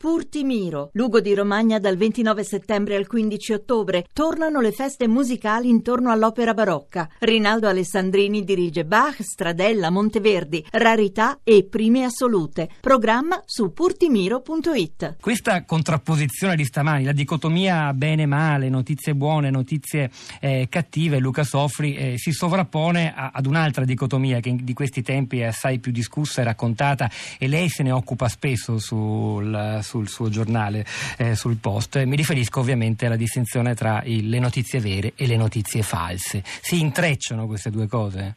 Purtimiro, Lugo di Romagna dal 29 settembre al 15 ottobre. Tornano le feste musicali intorno all'opera barocca. Rinaldo Alessandrini dirige Bach, Stradella, Monteverdi, Rarità e Prime Assolute. Programma su purtimiro.it. Questa contrapposizione di stamani, la dicotomia bene-male, notizie buone, notizie eh, cattive, Luca Soffri, eh, si sovrappone a, ad un'altra dicotomia che di questi tempi è assai più discussa e raccontata e lei se ne occupa spesso sul sul suo giornale, eh, sul post. Mi riferisco ovviamente alla distinzione tra il, le notizie vere e le notizie false. Si intrecciano queste due cose?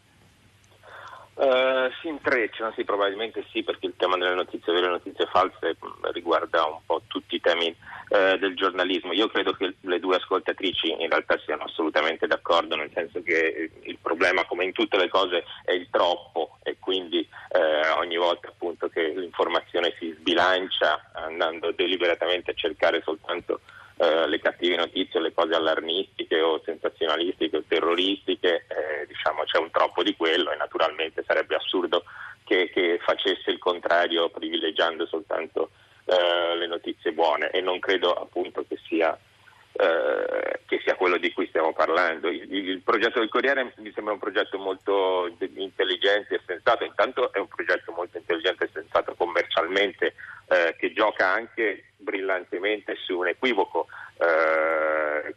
Uh, si intrecciano, sì, probabilmente sì, perché il tema delle notizie vere e notizie false riguarda un po' tutti i temi uh, del giornalismo. Io credo che le due ascoltatrici in realtà siano assolutamente d'accordo, nel senso che il problema, come in tutte le cose, è il troppo e quindi uh, ogni volta appunto che l'informazione si sbilancia andando deliberatamente a cercare soltanto eh, le cattive notizie, le cose allarmistiche o sensazionalistiche o terroristiche, eh, diciamo c'è un troppo di quello e naturalmente sarebbe assurdo che, che facesse il contrario privilegiando soltanto eh, le notizie buone e non credo appunto che sia, eh, che sia quello di cui stiamo parlando. Il, il, progetto del Corriere mi sembra un progetto molto intelligente e sensato, intanto è un progetto molto intelligente e sensato commercialmente eh, che gioca anche brillantemente su un equivoco. Eh,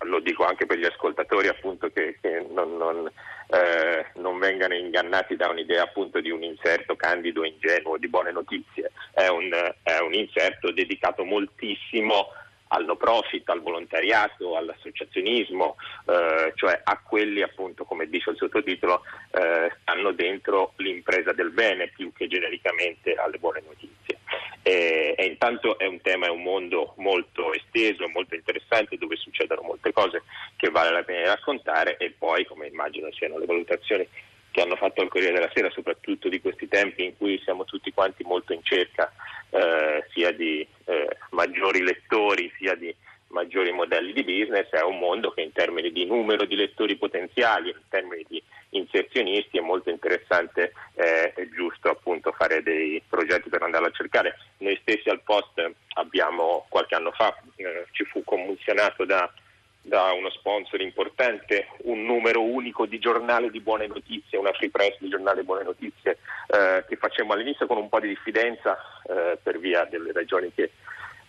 lo dico anche per gli ascoltatori appunto che, che non, non, eh, non, vengano ingannati da un'idea appunto di un inserto candido, ingenuo, di buone notizie. È un, è un inserto dedicato moltissimo al no profit, al volontariato, all'associazionismo, eh, cioè a quelli appunto, come dice il sottotitolo, eh, stanno dentro l'impresa del bene più che genericamente alle buone notizie. E, e intanto è un tema, è un mondo molto esteso, molto interessante, dove succedono molte cose che vale la pena raccontare e poi, come immagino siano le valutazioni che hanno fatto il Corriere della Sera, soprattutto di questi tempi in cui siamo tutti quanti molto in cerca eh, sia di eh, maggiori lettori sia di maggiori modelli di business, è un mondo che in termini di numero di lettori potenziali, in termini di inserzionisti è molto interessante eh, giusto appunto fare dei progetti per andarlo a cercare. Noi stessi al Post abbiamo qualche anno fa, eh, ci fu commissionato da da uno sponsor importante, un numero unico di giornale di buone notizie, una free press di giornale di buone notizie eh, che facemmo all'inizio con un po' di diffidenza eh, per via delle ragioni che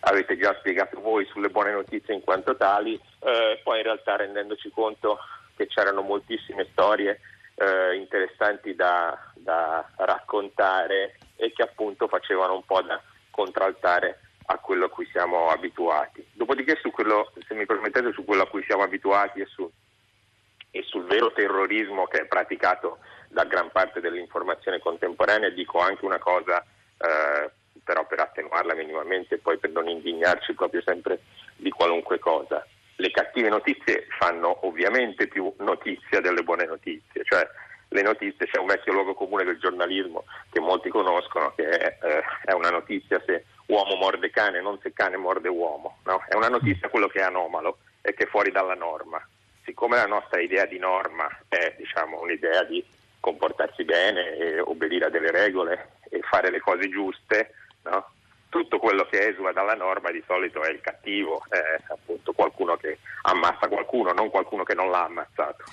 avete già spiegato voi sulle buone notizie in quanto tali, eh, poi in realtà rendendoci conto che c'erano moltissime storie eh, interessanti da, da raccontare e che appunto facevano un po' da contraltare a quello a cui siamo abituati. Dopodiché su quello, se mi permettete, su quello a cui siamo abituati e, su, e sul vero terrorismo che è praticato da gran parte dell'informazione contemporanea, dico anche una cosa, eh, però per attenuarla minimamente e poi per non indignarci proprio sempre di qualunque cosa. Le cattive notizie fanno ovviamente più notizia delle buone notizie, cioè le notizie, c'è un vecchio luogo comune del giornalismo che molti conoscono, che è, eh, è una notizia se uomo morde cane, non se cane morde uomo. No? È una notizia quello che è anomalo e che è fuori dalla norma. Siccome la nostra idea di norma è diciamo, un'idea di comportarsi bene, e obbedire a delle regole e fare le cose giuste, no? tutto quello che esula dalla norma di solito è il cattivo, è appunto qualcuno che ammazza qualcuno, non qualcuno che non l'ha ammazzato.